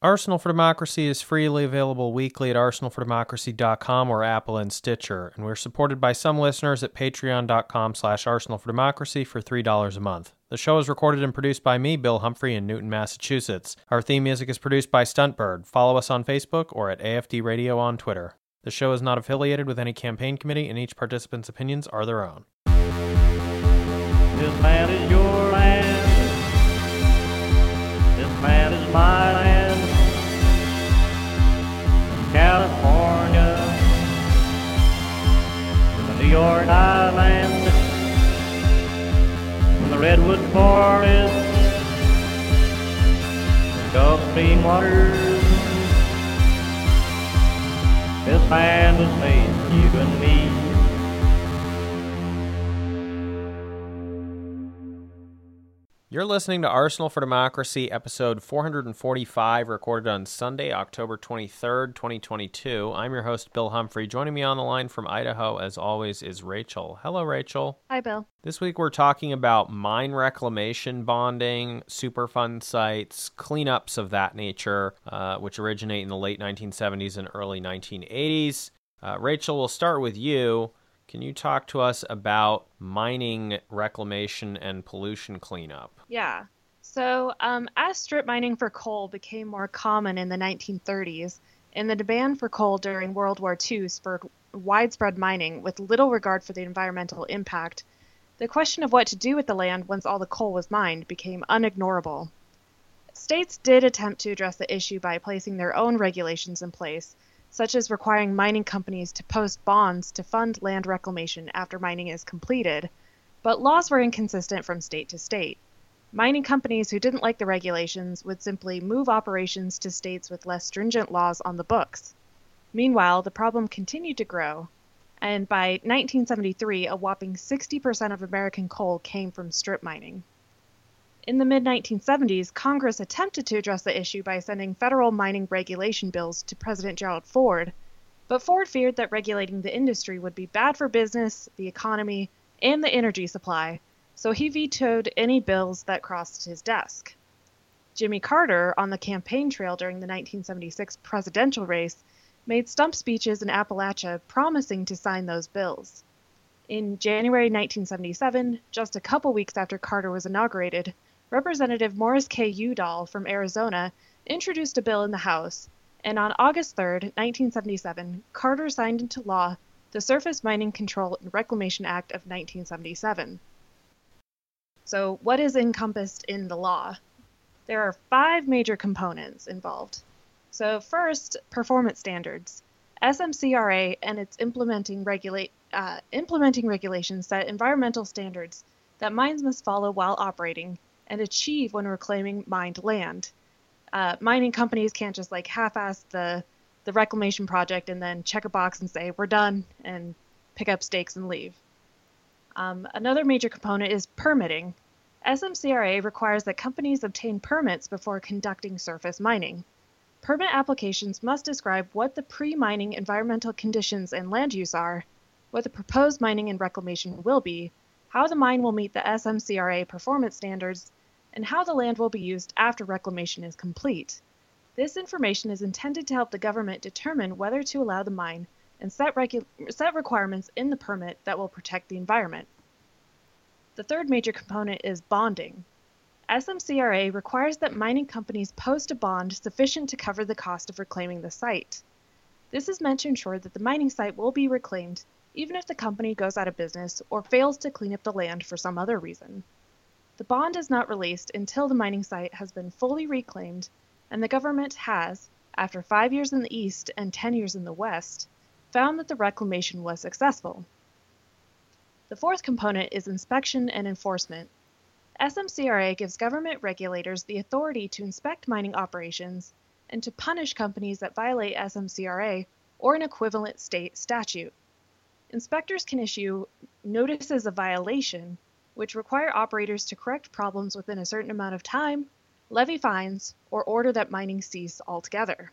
Arsenal for Democracy is freely available weekly at arsenalfordemocracy.com or Apple and Stitcher, and we're supported by some listeners at patreon.com slash arsenalfordemocracy for $3 a month. The show is recorded and produced by me, Bill Humphrey, in Newton, Massachusetts. Our theme music is produced by Stuntbird. Follow us on Facebook or at AFD Radio on Twitter. The show is not affiliated with any campaign committee, and each participant's opinions are their own. This land is your. This land is the Island. From the Redwood Forest Gulf Stream waters. This land was made for you and me. You're listening to Arsenal for Democracy, episode 445, recorded on Sunday, October 23rd, 2022. I'm your host, Bill Humphrey. Joining me on the line from Idaho, as always, is Rachel. Hello, Rachel. Hi, Bill. This week we're talking about mine reclamation bonding, Superfund sites, cleanups of that nature, uh, which originate in the late 1970s and early 1980s. Uh, Rachel, we'll start with you. Can you talk to us about mining reclamation and pollution cleanup? Yeah. So, um, as strip mining for coal became more common in the 1930s, and the demand for coal during World War II spurred widespread mining with little regard for the environmental impact, the question of what to do with the land once all the coal was mined became unignorable. States did attempt to address the issue by placing their own regulations in place, such as requiring mining companies to post bonds to fund land reclamation after mining is completed, but laws were inconsistent from state to state. Mining companies who didn't like the regulations would simply move operations to states with less stringent laws on the books. Meanwhile, the problem continued to grow, and by 1973, a whopping 60% of American coal came from strip mining. In the mid 1970s, Congress attempted to address the issue by sending federal mining regulation bills to President Gerald Ford, but Ford feared that regulating the industry would be bad for business, the economy, and the energy supply, so he vetoed any bills that crossed his desk. Jimmy Carter, on the campaign trail during the 1976 presidential race, made stump speeches in Appalachia promising to sign those bills. In January 1977, just a couple weeks after Carter was inaugurated, Representative Morris K. Udall from Arizona introduced a bill in the House, and on August 3, 1977, Carter signed into law the Surface Mining Control and Reclamation Act of 1977. So, what is encompassed in the law? There are five major components involved. So, first, performance standards. SMCRA and its implementing regulate uh, implementing regulations set environmental standards that mines must follow while operating and achieve when reclaiming mined land. Uh, mining companies can't just like half-ass the the reclamation project and then check a box and say we're done and pick up stakes and leave. Um, another major component is permitting. SMCRA requires that companies obtain permits before conducting surface mining. Permit applications must describe what the pre mining environmental conditions and land use are, what the proposed mining and reclamation will be, how the mine will meet the SMCRA performance standards, and how the land will be used after reclamation is complete. This information is intended to help the government determine whether to allow the mine and set, regu- set requirements in the permit that will protect the environment. The third major component is bonding. SMCRA requires that mining companies post a bond sufficient to cover the cost of reclaiming the site. This is meant to ensure that the mining site will be reclaimed even if the company goes out of business or fails to clean up the land for some other reason. The bond is not released until the mining site has been fully reclaimed and the government has, after five years in the east and 10 years in the west, found that the reclamation was successful. The fourth component is inspection and enforcement. SMCRA gives government regulators the authority to inspect mining operations and to punish companies that violate SMCRA or an equivalent state statute. Inspectors can issue notices of violation, which require operators to correct problems within a certain amount of time, levy fines, or order that mining cease altogether.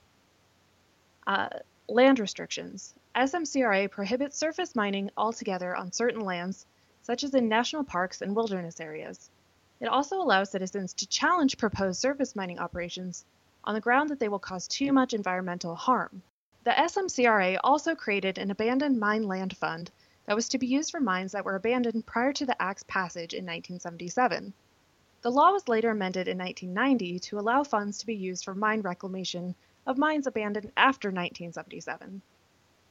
Uh, land restrictions. SMCRA prohibits surface mining altogether on certain lands, such as in national parks and wilderness areas. It also allows citizens to challenge proposed surface mining operations on the ground that they will cause too much environmental harm. The SMCRA also created an abandoned mine land fund that was to be used for mines that were abandoned prior to the Act's passage in 1977. The law was later amended in 1990 to allow funds to be used for mine reclamation of mines abandoned after 1977.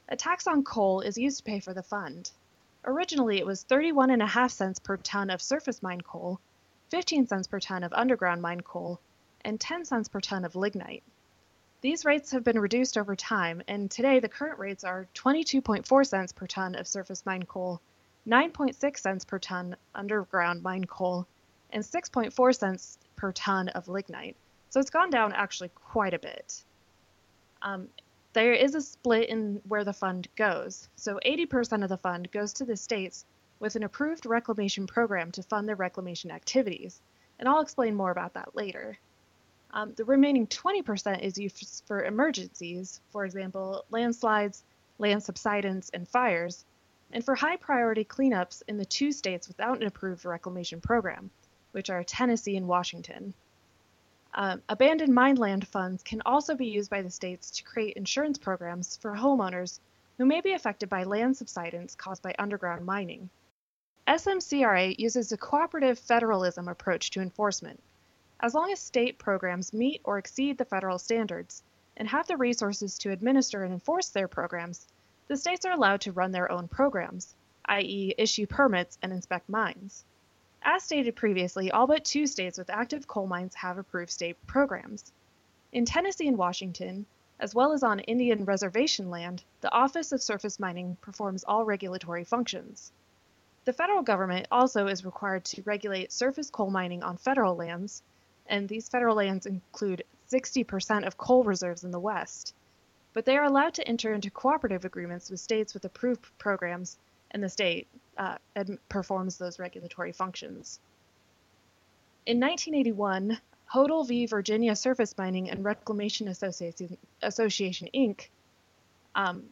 A tax on coal is used to pay for the fund. Originally, it was 31.5 cents per ton of surface mine coal, 15 cents per ton of underground mine coal, and 10 cents per ton of lignite. These rates have been reduced over time, and today the current rates are 22.4 cents per ton of surface mine coal, 9.6 cents per ton underground mine coal, and 6.4 cents per ton of lignite. So it's gone down actually quite a bit. Um, there is a split in where the fund goes. So 80% of the fund goes to the states with an approved reclamation program to fund their reclamation activities. And I'll explain more about that later. Um, the remaining 20% is used for emergencies, for example, landslides, land subsidence, and fires, and for high priority cleanups in the two states without an approved reclamation program, which are Tennessee and Washington. Um, abandoned mine land funds can also be used by the states to create insurance programs for homeowners who may be affected by land subsidence caused by underground mining. SMCRA uses a cooperative federalism approach to enforcement. As long as state programs meet or exceed the federal standards and have the resources to administer and enforce their programs, the states are allowed to run their own programs, i.e., issue permits and inspect mines. As stated previously, all but two states with active coal mines have approved state programs. In Tennessee and Washington, as well as on Indian reservation land, the Office of Surface Mining performs all regulatory functions. The federal government also is required to regulate surface coal mining on federal lands, and these federal lands include 60% of coal reserves in the West. But they are allowed to enter into cooperative agreements with states with approved programs and the state uh, performs those regulatory functions. In 1981, Hodel v. Virginia Surface Mining and Reclamation Association, Association Inc., um,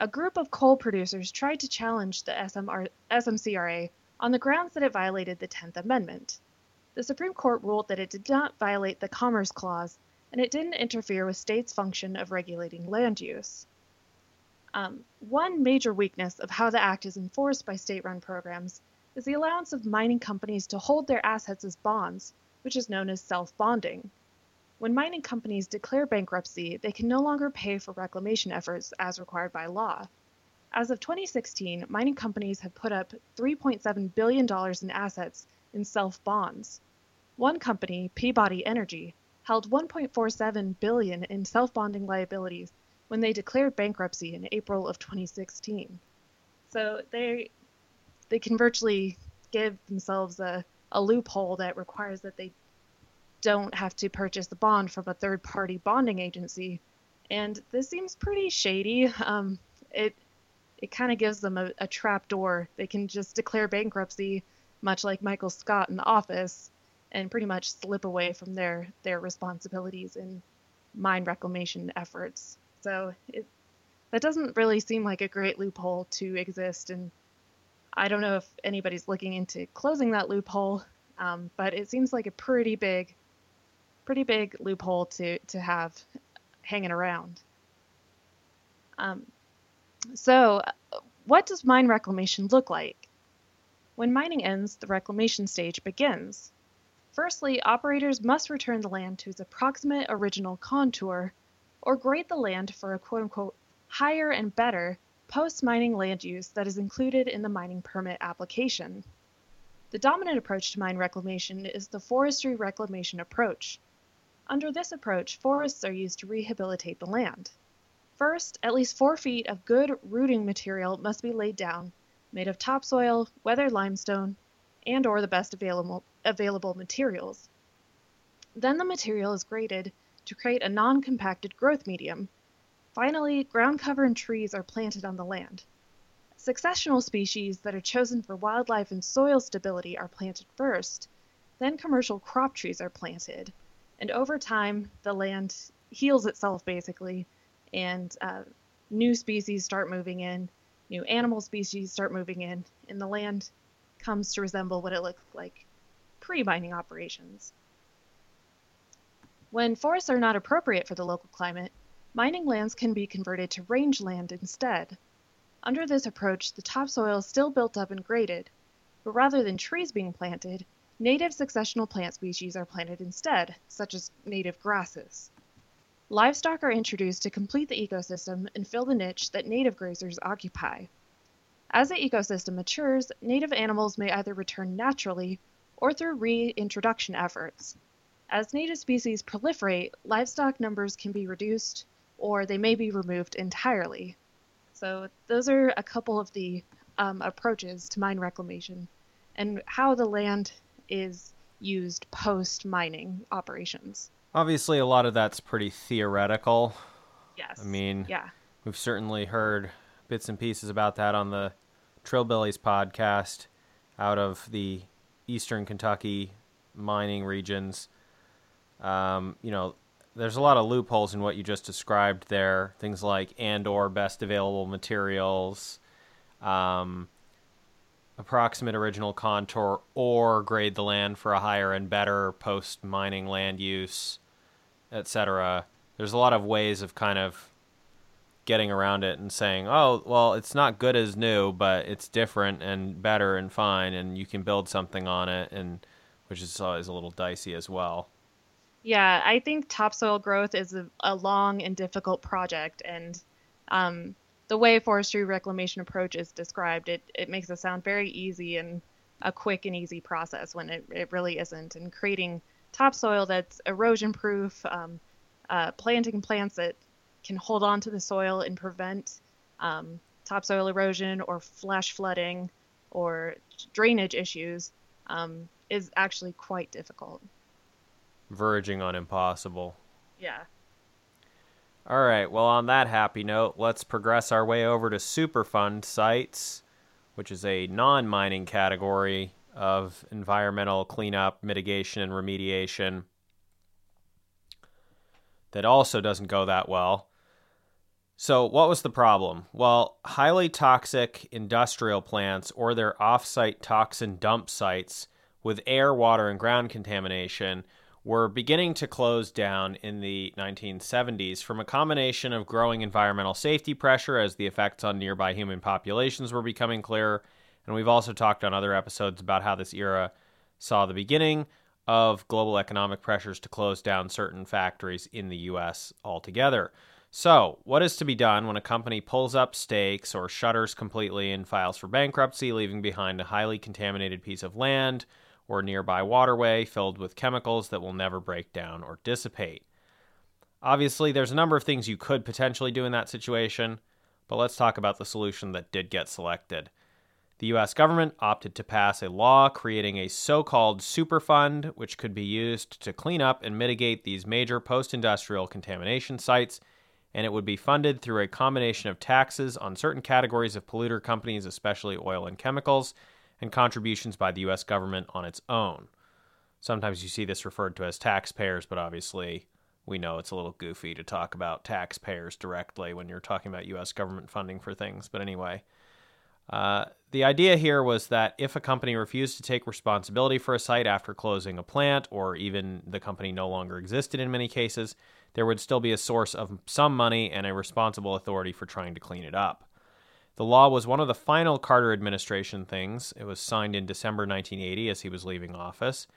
a group of coal producers tried to challenge the SMR, SMCRA on the grounds that it violated the 10th Amendment. The Supreme Court ruled that it did not violate the Commerce Clause and it didn't interfere with states' function of regulating land use. Um, one major weakness of how the Act is enforced by state run programs is the allowance of mining companies to hold their assets as bonds, which is known as self bonding. When mining companies declare bankruptcy, they can no longer pay for reclamation efforts as required by law. As of 2016, mining companies have put up $3.7 billion in assets in self bonds. One company, Peabody Energy, held 1.47 billion in self bonding liabilities when they declared bankruptcy in April of 2016. So they they can virtually give themselves a, a loophole that requires that they don't have to purchase the bond from a third party bonding agency. And this seems pretty shady. Um, it it kind of gives them a, a trap door. They can just declare bankruptcy, much like Michael Scott in The Office, and pretty much slip away from their their responsibilities in mine reclamation efforts. So it, that doesn't really seem like a great loophole to exist, and I don't know if anybody's looking into closing that loophole, um, but it seems like a pretty big, pretty big loophole to to have hanging around. Um, so, what does mine reclamation look like? When mining ends, the reclamation stage begins. Firstly, operators must return the land to its approximate original contour or grade the land for a quote unquote higher and better post mining land use that is included in the mining permit application. The dominant approach to mine reclamation is the forestry reclamation approach. Under this approach, forests are used to rehabilitate the land. First, at least four feet of good rooting material must be laid down, made of topsoil, weathered limestone, and or the best available, available materials. Then the material is graded to create a non-compacted growth medium. Finally, ground cover and trees are planted on the land. Successional species that are chosen for wildlife and soil stability are planted first, then commercial crop trees are planted, and over time the land heals itself basically, and uh, new species start moving in, new animal species start moving in, and the land comes to resemble what it looked like pre mining operations. When forests are not appropriate for the local climate, mining lands can be converted to rangeland instead. Under this approach, the topsoil is still built up and graded, but rather than trees being planted, native successional plant species are planted instead, such as native grasses. Livestock are introduced to complete the ecosystem and fill the niche that native grazers occupy. As the ecosystem matures, native animals may either return naturally or through reintroduction efforts. As native species proliferate, livestock numbers can be reduced or they may be removed entirely. So, those are a couple of the um, approaches to mine reclamation and how the land is used post mining operations. Obviously, a lot of that's pretty theoretical. Yes. I mean, yeah. we've certainly heard bits and pieces about that on the Trillbillies podcast out of the eastern Kentucky mining regions. Um, you know, there's a lot of loopholes in what you just described there. Things like and or best available materials, um, approximate original contour, or grade the land for a higher and better post mining land use, etc. There's a lot of ways of kind of getting around it and saying, "Oh, well, it's not good as new, but it's different and better and fine, and you can build something on it," and which is always a little dicey as well. Yeah, I think topsoil growth is a, a long and difficult project, and um, the way forestry reclamation approach is described, it, it makes it sound very easy and a quick and easy process when it, it really isn't. And creating topsoil that's erosion proof, um, uh, planting plants that can hold on to the soil and prevent um, topsoil erosion or flash flooding or drainage issues um, is actually quite difficult. Verging on impossible. Yeah. All right. Well, on that happy note, let's progress our way over to Superfund sites, which is a non mining category of environmental cleanup, mitigation, and remediation that also doesn't go that well. So, what was the problem? Well, highly toxic industrial plants or their offsite toxin dump sites with air, water, and ground contamination were beginning to close down in the 1970s from a combination of growing environmental safety pressure as the effects on nearby human populations were becoming clearer. And we've also talked on other episodes about how this era saw the beginning of global economic pressures to close down certain factories in the US altogether. So, what is to be done when a company pulls up stakes or shutters completely and files for bankruptcy, leaving behind a highly contaminated piece of land or nearby waterway filled with chemicals that will never break down or dissipate? Obviously, there's a number of things you could potentially do in that situation, but let's talk about the solution that did get selected. The US government opted to pass a law creating a so called Superfund, which could be used to clean up and mitigate these major post industrial contamination sites and it would be funded through a combination of taxes on certain categories of polluter companies, especially oil and chemicals, and contributions by the U.S. government on its own. Sometimes you see this referred to as taxpayers, but obviously we know it's a little goofy to talk about taxpayers directly when you're talking about U.S. government funding for things. But anyway, uh, the idea here was that if a company refused to take responsibility for a site after closing a plant, or even the company no longer existed in many cases, there would still be a source of some money and a responsible authority for trying to clean it up. The law was one of the final Carter administration things. It was signed in December 1980 as he was leaving office.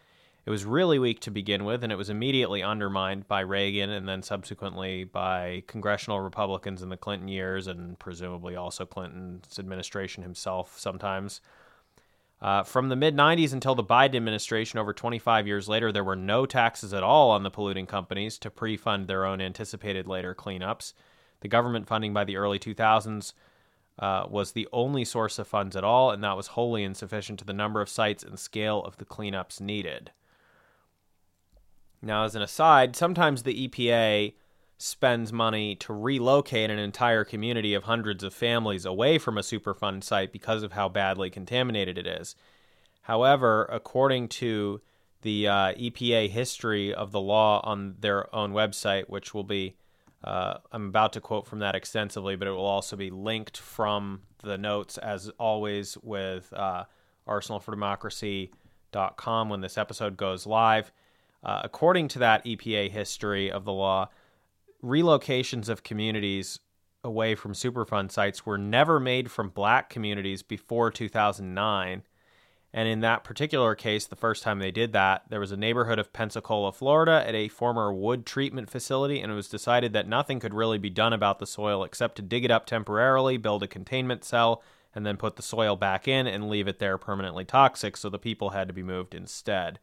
It was really weak to begin with, and it was immediately undermined by Reagan and then subsequently by congressional Republicans in the Clinton years and presumably also Clinton's administration himself sometimes. Uh, from the mid 90s until the Biden administration, over 25 years later, there were no taxes at all on the polluting companies to pre fund their own anticipated later cleanups. The government funding by the early 2000s uh, was the only source of funds at all, and that was wholly insufficient to the number of sites and scale of the cleanups needed. Now, as an aside, sometimes the EPA spends money to relocate an entire community of hundreds of families away from a Superfund site because of how badly contaminated it is. However, according to the uh, EPA history of the law on their own website, which will be, uh, I'm about to quote from that extensively, but it will also be linked from the notes, as always, with uh, arsenalfordemocracy.com when this episode goes live. Uh, according to that EPA history of the law, relocations of communities away from Superfund sites were never made from black communities before 2009. And in that particular case, the first time they did that, there was a neighborhood of Pensacola, Florida, at a former wood treatment facility, and it was decided that nothing could really be done about the soil except to dig it up temporarily, build a containment cell, and then put the soil back in and leave it there permanently toxic, so the people had to be moved instead.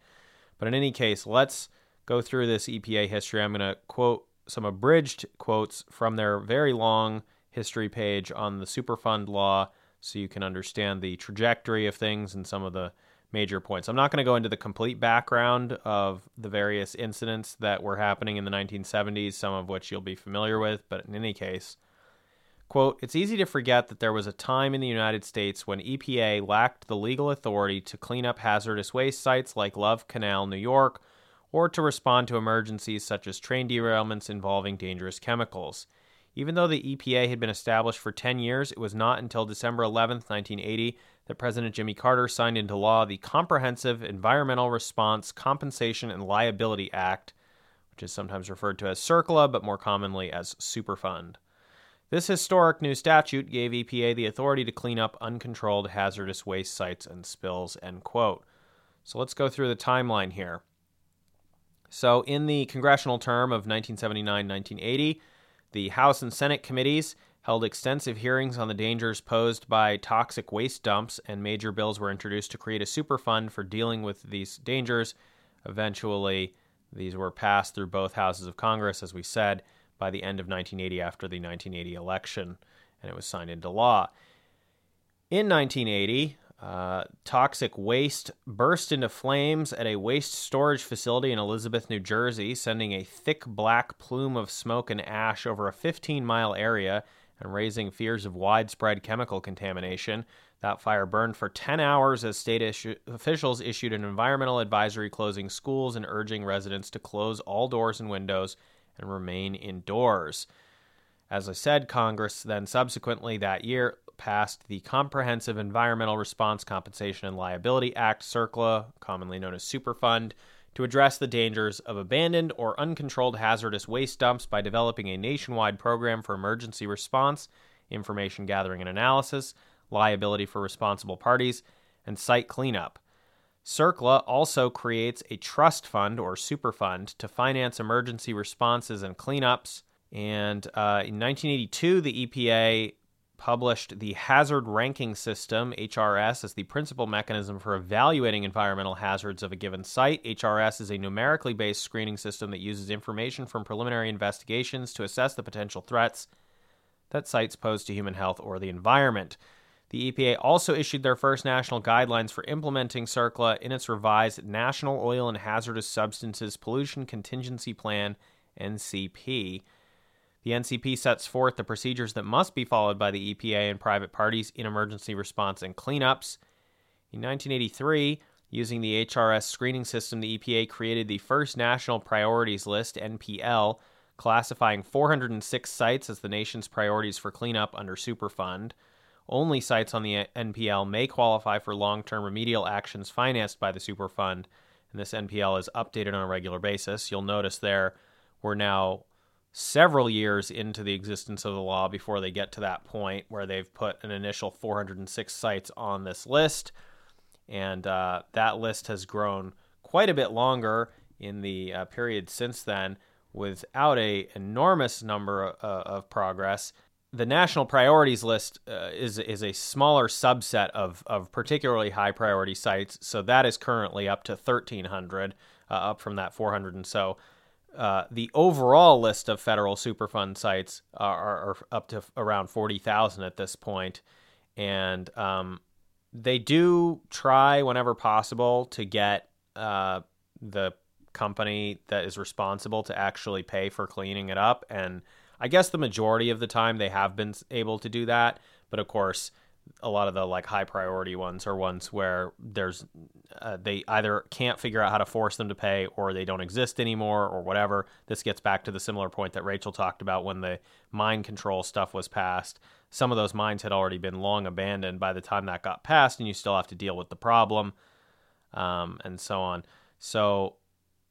But in any case, let's go through this EPA history. I'm going to quote some abridged quotes from their very long history page on the Superfund law so you can understand the trajectory of things and some of the major points. I'm not going to go into the complete background of the various incidents that were happening in the 1970s, some of which you'll be familiar with, but in any case, quote, it's easy to forget that there was a time in the United States when EPA lacked the legal authority to clean up hazardous waste sites like Love Canal, New York, or to respond to emergencies such as train derailments involving dangerous chemicals. Even though the EPA had been established for 10 years, it was not until December 11, 1980, that President Jimmy Carter signed into law the Comprehensive Environmental Response Compensation and Liability Act, which is sometimes referred to as CERCLA, but more commonly as Superfund. This historic new statute gave EPA the authority to clean up uncontrolled hazardous waste sites and spills. End quote. So let's go through the timeline here. So, in the congressional term of 1979 1980, the House and Senate committees held extensive hearings on the dangers posed by toxic waste dumps, and major bills were introduced to create a super fund for dealing with these dangers. Eventually, these were passed through both houses of Congress, as we said, by the end of 1980 after the 1980 election, and it was signed into law. In 1980, uh, toxic waste burst into flames at a waste storage facility in Elizabeth, New Jersey, sending a thick black plume of smoke and ash over a 15 mile area and raising fears of widespread chemical contamination. That fire burned for 10 hours as state issue- officials issued an environmental advisory closing schools and urging residents to close all doors and windows and remain indoors. As I said, Congress then subsequently that year passed the Comprehensive Environmental Response Compensation and Liability Act, CERCLA, commonly known as Superfund, to address the dangers of abandoned or uncontrolled hazardous waste dumps by developing a nationwide program for emergency response, information gathering and analysis, liability for responsible parties, and site cleanup. CERCLA also creates a trust fund or superfund to finance emergency responses and cleanups. And uh, in 1982, the EPA published the Hazard Ranking System, HRS, as the principal mechanism for evaluating environmental hazards of a given site. HRS is a numerically based screening system that uses information from preliminary investigations to assess the potential threats that sites pose to human health or the environment. The EPA also issued their first national guidelines for implementing CERCLA in its revised National Oil and Hazardous Substances Pollution Contingency Plan, NCP. The NCP sets forth the procedures that must be followed by the EPA and private parties in emergency response and cleanups. In 1983, using the HRS screening system, the EPA created the first National Priorities List, NPL, classifying 406 sites as the nation's priorities for cleanup under Superfund. Only sites on the NPL may qualify for long term remedial actions financed by the Superfund, and this NPL is updated on a regular basis. You'll notice there we're now several years into the existence of the law before they get to that point where they've put an initial 406 sites on this list. And uh, that list has grown quite a bit longer in the uh, period since then without a enormous number uh, of progress. The national priorities list uh, is is a smaller subset of, of particularly high priority sites, so that is currently up to 1,300, uh, up from that 400 and so. Uh, the overall list of federal Superfund sites are, are up to around 40,000 at this. And um, they do try whenever possible to get uh, the company that is responsible to actually pay for cleaning it up. And I guess the majority of the time they have been able to do that. But of course, a lot of the like high priority ones are ones where there's uh, they either can't figure out how to force them to pay or they don't exist anymore or whatever. This gets back to the similar point that Rachel talked about when the mind control stuff was passed. Some of those mines had already been long abandoned by the time that got passed, and you still have to deal with the problem um, and so on. So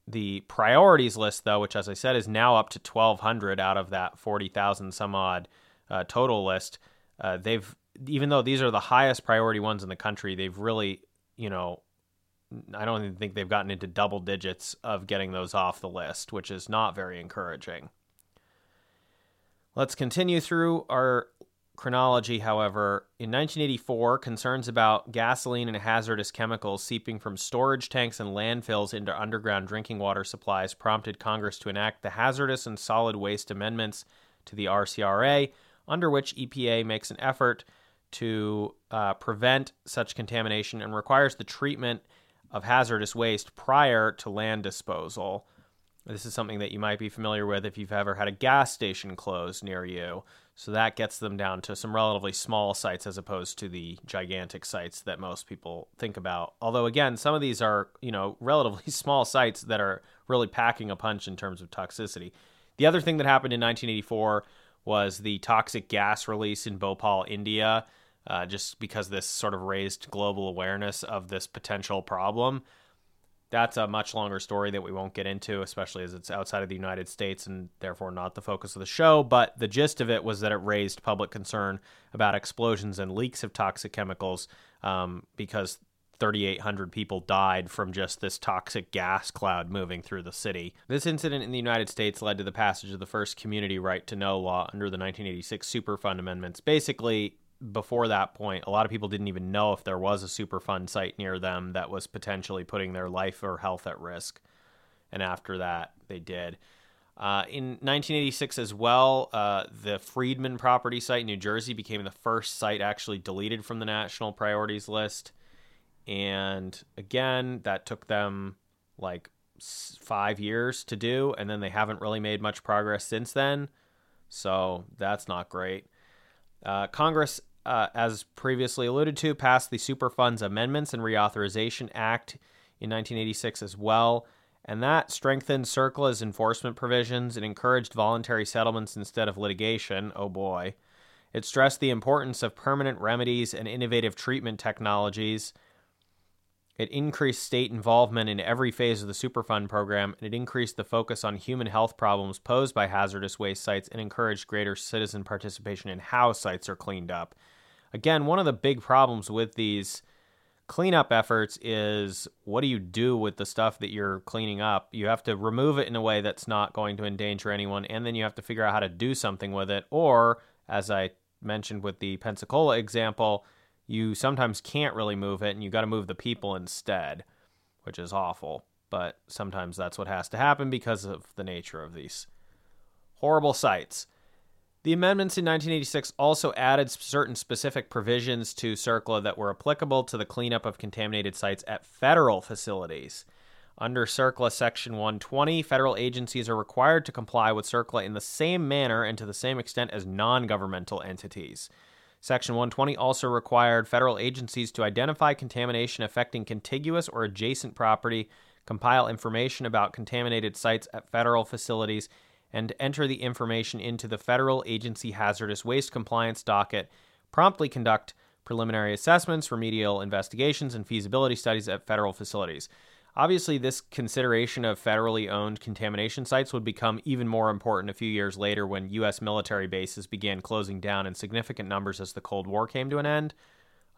the priorities list, though, which, as I said, is now up to 1,200 out of that 40,000 some odd uh, total list, uh, they've even though these are the highest priority ones in the country, they've really, you know, I don't even think they've gotten into double digits of getting those off the list, which is not very encouraging. Let's continue through our chronology, however. In 1984, concerns about gasoline and hazardous chemicals seeping from storage tanks and landfills into underground drinking water supplies prompted Congress to enact the Hazardous and Solid Waste Amendments to the RCRA, under which EPA makes an effort to uh, prevent such contamination and requires the treatment of hazardous waste prior to land disposal. This is something that you might be familiar with if you've ever had a gas station close near you. So that gets them down to some relatively small sites as opposed to the gigantic sites that most people think about. Although again, some of these are, you know, relatively small sites that are really packing a punch in terms of toxicity. The other thing that happened in 1984 was the toxic gas release in Bhopal, India, uh, just because this sort of raised global awareness of this potential problem that's a much longer story that we won't get into, especially as it's outside of the United States and therefore not the focus of the show. But the gist of it was that it raised public concern about explosions and leaks of toxic chemicals um, because 3,800 people died from just this toxic gas cloud moving through the city. This incident in the United States led to the passage of the first community right to know law under the 1986 Superfund amendments. Basically, before that point, a lot of people didn't even know if there was a Superfund site near them that was potentially putting their life or health at risk. And after that, they did. Uh, in 1986 as well, uh, the Freedman property site in New Jersey became the first site actually deleted from the national priorities list. And again, that took them like five years to do, and then they haven't really made much progress since then. So that's not great. Uh, Congress uh, as previously alluded to, passed the Superfunds Amendments and Reauthorization Act in 1986 as well, and that strengthened CERCLA's enforcement provisions and encouraged voluntary settlements instead of litigation. Oh boy. It stressed the importance of permanent remedies and innovative treatment technologies it increased state involvement in every phase of the Superfund program, and it increased the focus on human health problems posed by hazardous waste sites and encouraged greater citizen participation in how sites are cleaned up. Again, one of the big problems with these cleanup efforts is what do you do with the stuff that you're cleaning up? You have to remove it in a way that's not going to endanger anyone, and then you have to figure out how to do something with it. Or, as I mentioned with the Pensacola example, you sometimes can't really move it and you got to move the people instead, which is awful. But sometimes that's what has to happen because of the nature of these horrible sites. The amendments in 1986 also added certain specific provisions to CERCLA that were applicable to the cleanup of contaminated sites at federal facilities. Under CERCLA Section 120, federal agencies are required to comply with CERCLA in the same manner and to the same extent as non governmental entities. Section 120 also required federal agencies to identify contamination affecting contiguous or adjacent property, compile information about contaminated sites at federal facilities, and enter the information into the federal agency hazardous waste compliance docket, promptly conduct preliminary assessments, remedial investigations, and feasibility studies at federal facilities. Obviously, this consideration of federally owned contamination sites would become even more important a few years later when U.S. military bases began closing down in significant numbers as the Cold War came to an end.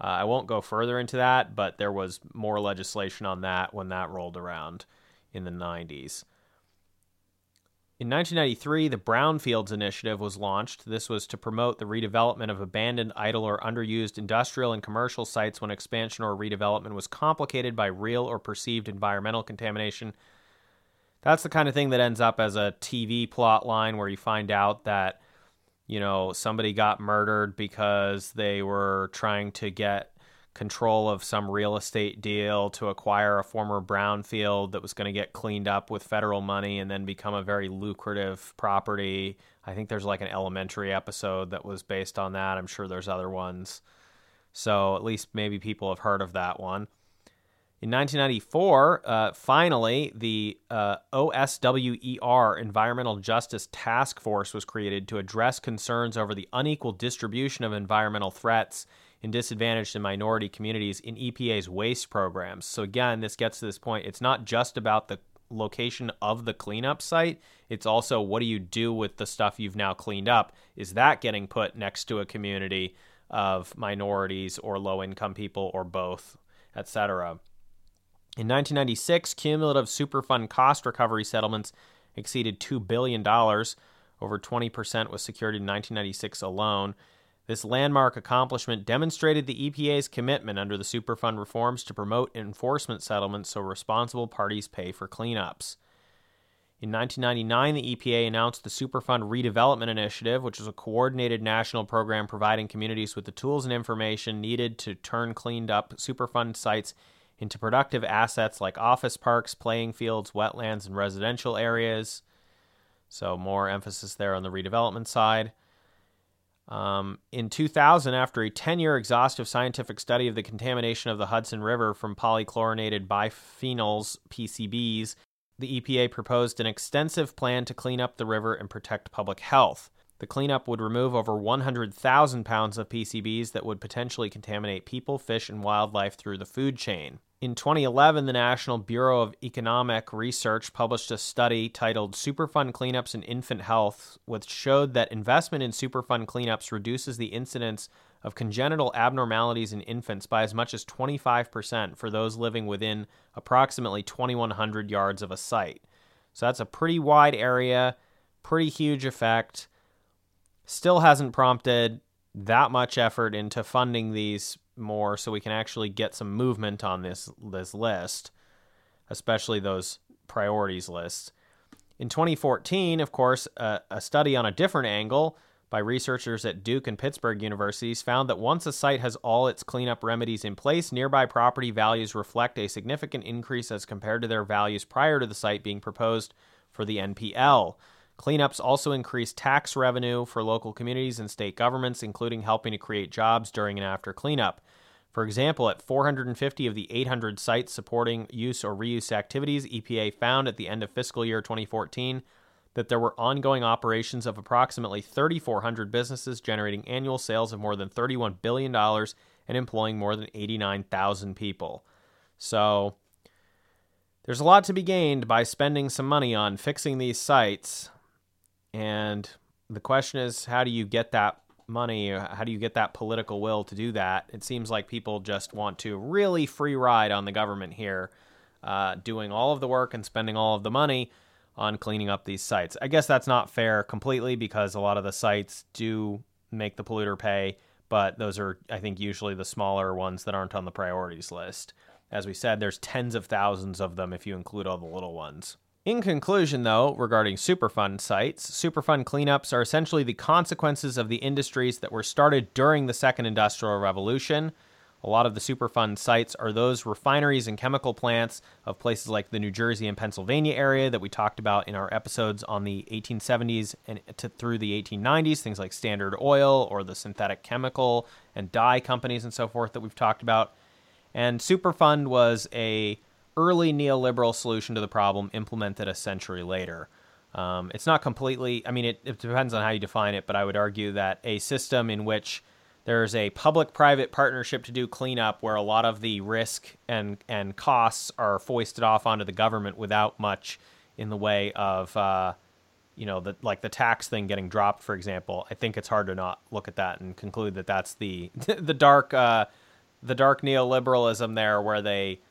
Uh, I won't go further into that, but there was more legislation on that when that rolled around in the 90s. In 1993, the Brownfields Initiative was launched. This was to promote the redevelopment of abandoned, idle, or underused industrial and commercial sites when expansion or redevelopment was complicated by real or perceived environmental contamination. That's the kind of thing that ends up as a TV plot line where you find out that, you know, somebody got murdered because they were trying to get control of some real estate deal to acquire a former brownfield that was going to get cleaned up with federal money and then become a very lucrative property. I think there's like an elementary episode that was based on that. I'm sure there's other ones. So at least maybe people have heard of that one. In 1994, uh, finally, the uh, OSWER Environmental Justice Task Force was created to address concerns over the unequal distribution of environmental threats in disadvantaged and minority communities in EPA's waste programs. So again, this gets to this point. It's not just about the location of the cleanup site. It's also what do you do with the stuff you've now cleaned up? Is that getting put next to a community of minorities or low income people or both, etc.? In 1996, cumulative Superfund cost recovery settlements exceeded $2 billion. Over 20% was secured in 1996 alone. This landmark accomplishment demonstrated the EPA's commitment under the Superfund reforms to promote enforcement settlements so responsible parties pay for cleanups. In 1999, the EPA announced the Superfund Redevelopment Initiative, which was a coordinated national program providing communities with the tools and information needed to turn cleaned up Superfund sites into productive assets like office parks, playing fields, wetlands, and residential areas. So, more emphasis there on the redevelopment side. Um, in 2000, after a 10 year exhaustive scientific study of the contamination of the Hudson River from polychlorinated biphenyls, PCBs, the EPA proposed an extensive plan to clean up the river and protect public health. The cleanup would remove over 100,000 pounds of PCBs that would potentially contaminate people, fish, and wildlife through the food chain. In 2011, the National Bureau of Economic Research published a study titled Superfund Cleanups in Infant Health, which showed that investment in Superfund cleanups reduces the incidence of congenital abnormalities in infants by as much as 25% for those living within approximately 2,100 yards of a site. So that's a pretty wide area, pretty huge effect. Still hasn't prompted that much effort into funding these more so we can actually get some movement on this this list, especially those priorities lists. In 2014, of course, a, a study on a different angle by researchers at Duke and Pittsburgh universities found that once a site has all its cleanup remedies in place, nearby property values reflect a significant increase as compared to their values prior to the site being proposed for the NPL. Cleanups also increase tax revenue for local communities and state governments, including helping to create jobs during and after cleanup. For example, at 450 of the 800 sites supporting use or reuse activities, EPA found at the end of fiscal year 2014 that there were ongoing operations of approximately 3,400 businesses generating annual sales of more than $31 billion and employing more than 89,000 people. So, there's a lot to be gained by spending some money on fixing these sites and the question is, how do you get that money? How do you get that political will to do that? It seems like people just want to really free ride on the government here, uh, doing all of the work and spending all of the money on cleaning up these sites. I guess that's not fair completely because a lot of the sites do make the polluter pay, but those are, I think, usually the smaller ones that aren't on the priorities list. As we said, there's tens of thousands of them if you include all the little ones. In conclusion, though, regarding Superfund sites, Superfund cleanups are essentially the consequences of the industries that were started during the Second Industrial Revolution. A lot of the Superfund sites are those refineries and chemical plants of places like the New Jersey and Pennsylvania area that we talked about in our episodes on the 1870s and to, through the 1890s, things like Standard Oil or the synthetic chemical and dye companies and so forth that we've talked about. And Superfund was a early neoliberal solution to the problem implemented a century later. Um, it's not completely, I mean, it, it depends on how you define it, but I would argue that a system in which there's a public private partnership to do cleanup where a lot of the risk and, and costs are foisted off onto the government without much in the way of, uh, you know, the, like the tax thing getting dropped, for example. I think it's hard to not look at that and conclude that that's the, the dark, uh, the dark neoliberalism there where they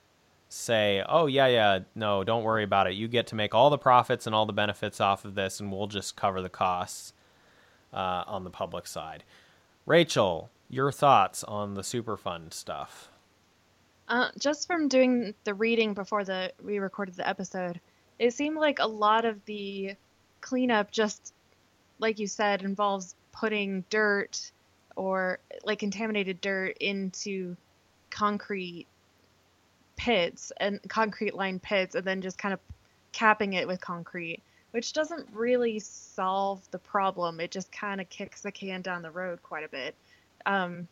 say, oh, yeah, yeah, no, don't worry about it. You get to make all the profits and all the benefits off of this, and we'll just cover the costs uh, on the public side. Rachel, your thoughts on the Superfund stuff? Uh, just from doing the reading before the we recorded the episode, it seemed like a lot of the cleanup just, like you said, involves putting dirt or like contaminated dirt into concrete pits and concrete lined pits and then just kind of capping it with concrete, which doesn't really solve the problem. It just kind of kicks the can down the road quite a bit. Um,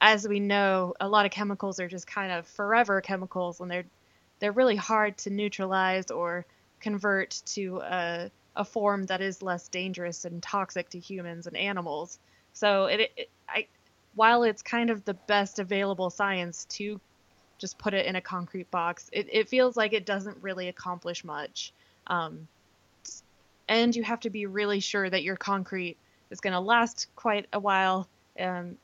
as we know, a lot of chemicals are just kind of forever chemicals, and they're they're really hard to neutralize or convert to a, a form that is less dangerous and toxic to humans and animals. So it, it I, while it's kind of the best available science to just put it in a concrete box. It, it feels like it doesn't really accomplish much. Um, and you have to be really sure that your concrete is going to last quite a while. and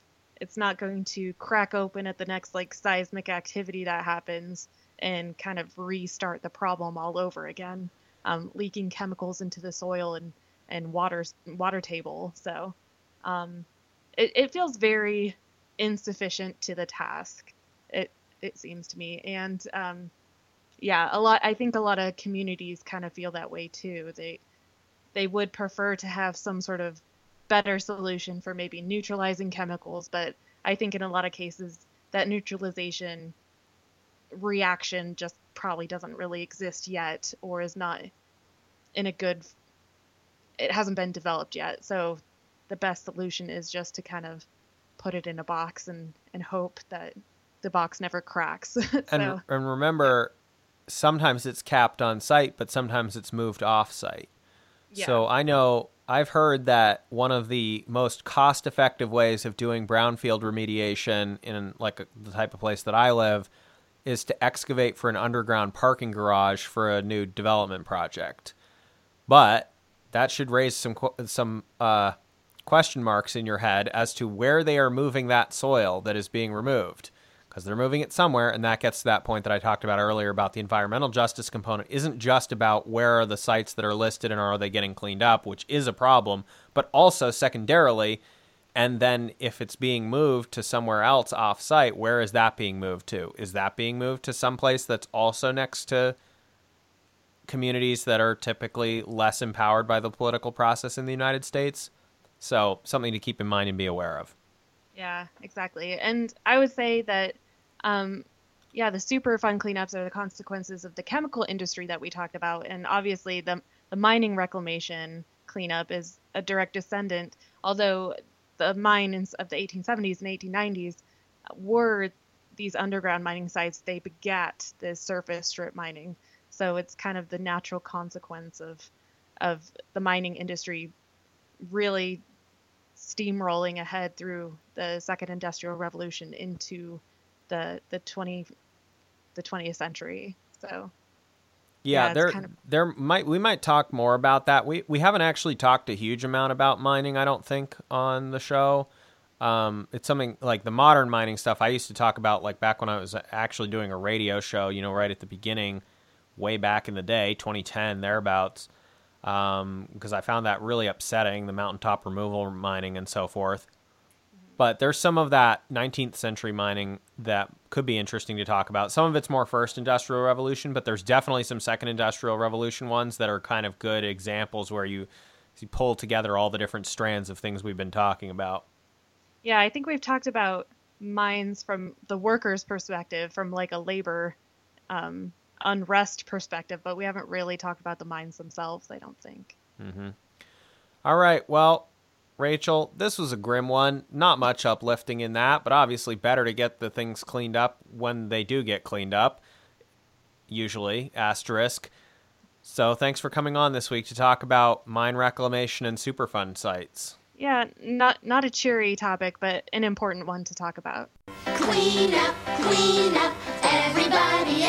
it's not going to crack open at the next like seismic activity that happens and kind of restart the problem all over again, um, leaking chemicals into the soil and and water water table. So um, it, it feels very insufficient to the task. It it seems to me, and um, yeah, a lot. I think a lot of communities kind of feel that way too. They they would prefer to have some sort of better solution for maybe neutralizing chemicals, but I think in a lot of cases that neutralization reaction just probably doesn't really exist yet or is not in a good it hasn't been developed yet. So the best solution is just to kind of put it in a box and and hope that the box never cracks. so, and and remember sometimes it's capped on site, but sometimes it's moved off site. Yeah. So I know I've heard that one of the most cost effective ways of doing brownfield remediation in like a, the type of place that I live is to excavate for an underground parking garage for a new development project. But that should raise some some uh, question marks in your head as to where they are moving that soil that is being removed because they're moving it somewhere and that gets to that point that I talked about earlier about the environmental justice component isn't just about where are the sites that are listed and are they getting cleaned up which is a problem but also secondarily and then if it's being moved to somewhere else off site where is that being moved to? Is that being moved to some place that's also next to communities that are typically less empowered by the political process in the United States? So something to keep in mind and be aware of. Yeah, exactly. And I would say that um, yeah, the Superfund cleanups are the consequences of the chemical industry that we talked about, and obviously the the mining reclamation cleanup is a direct descendant. Although the mines of the 1870s and 1890s were these underground mining sites, they begat the surface strip mining. So it's kind of the natural consequence of of the mining industry really steamrolling ahead through the second industrial revolution into the the 20 the 20th century. So yeah, yeah there kind of... there might we might talk more about that. We we haven't actually talked a huge amount about mining, I don't think, on the show. Um, it's something like the modern mining stuff I used to talk about like back when I was actually doing a radio show, you know, right at the beginning, way back in the day, 2010 thereabouts. Because um, I found that really upsetting, the mountaintop removal mining and so forth. But there's some of that 19th century mining that could be interesting to talk about. Some of it's more first industrial revolution, but there's definitely some second industrial revolution ones that are kind of good examples where you, you pull together all the different strands of things we've been talking about. Yeah, I think we've talked about mines from the workers' perspective, from like a labor um, unrest perspective, but we haven't really talked about the mines themselves, I don't think. Mm-hmm. All right. Well, Rachel, this was a grim one. Not much uplifting in that, but obviously better to get the things cleaned up when they do get cleaned up. Usually, asterisk. So thanks for coming on this week to talk about mine reclamation and Superfund sites. Yeah, not not a cheery topic, but an important one to talk about. Clean up, clean up, everybody.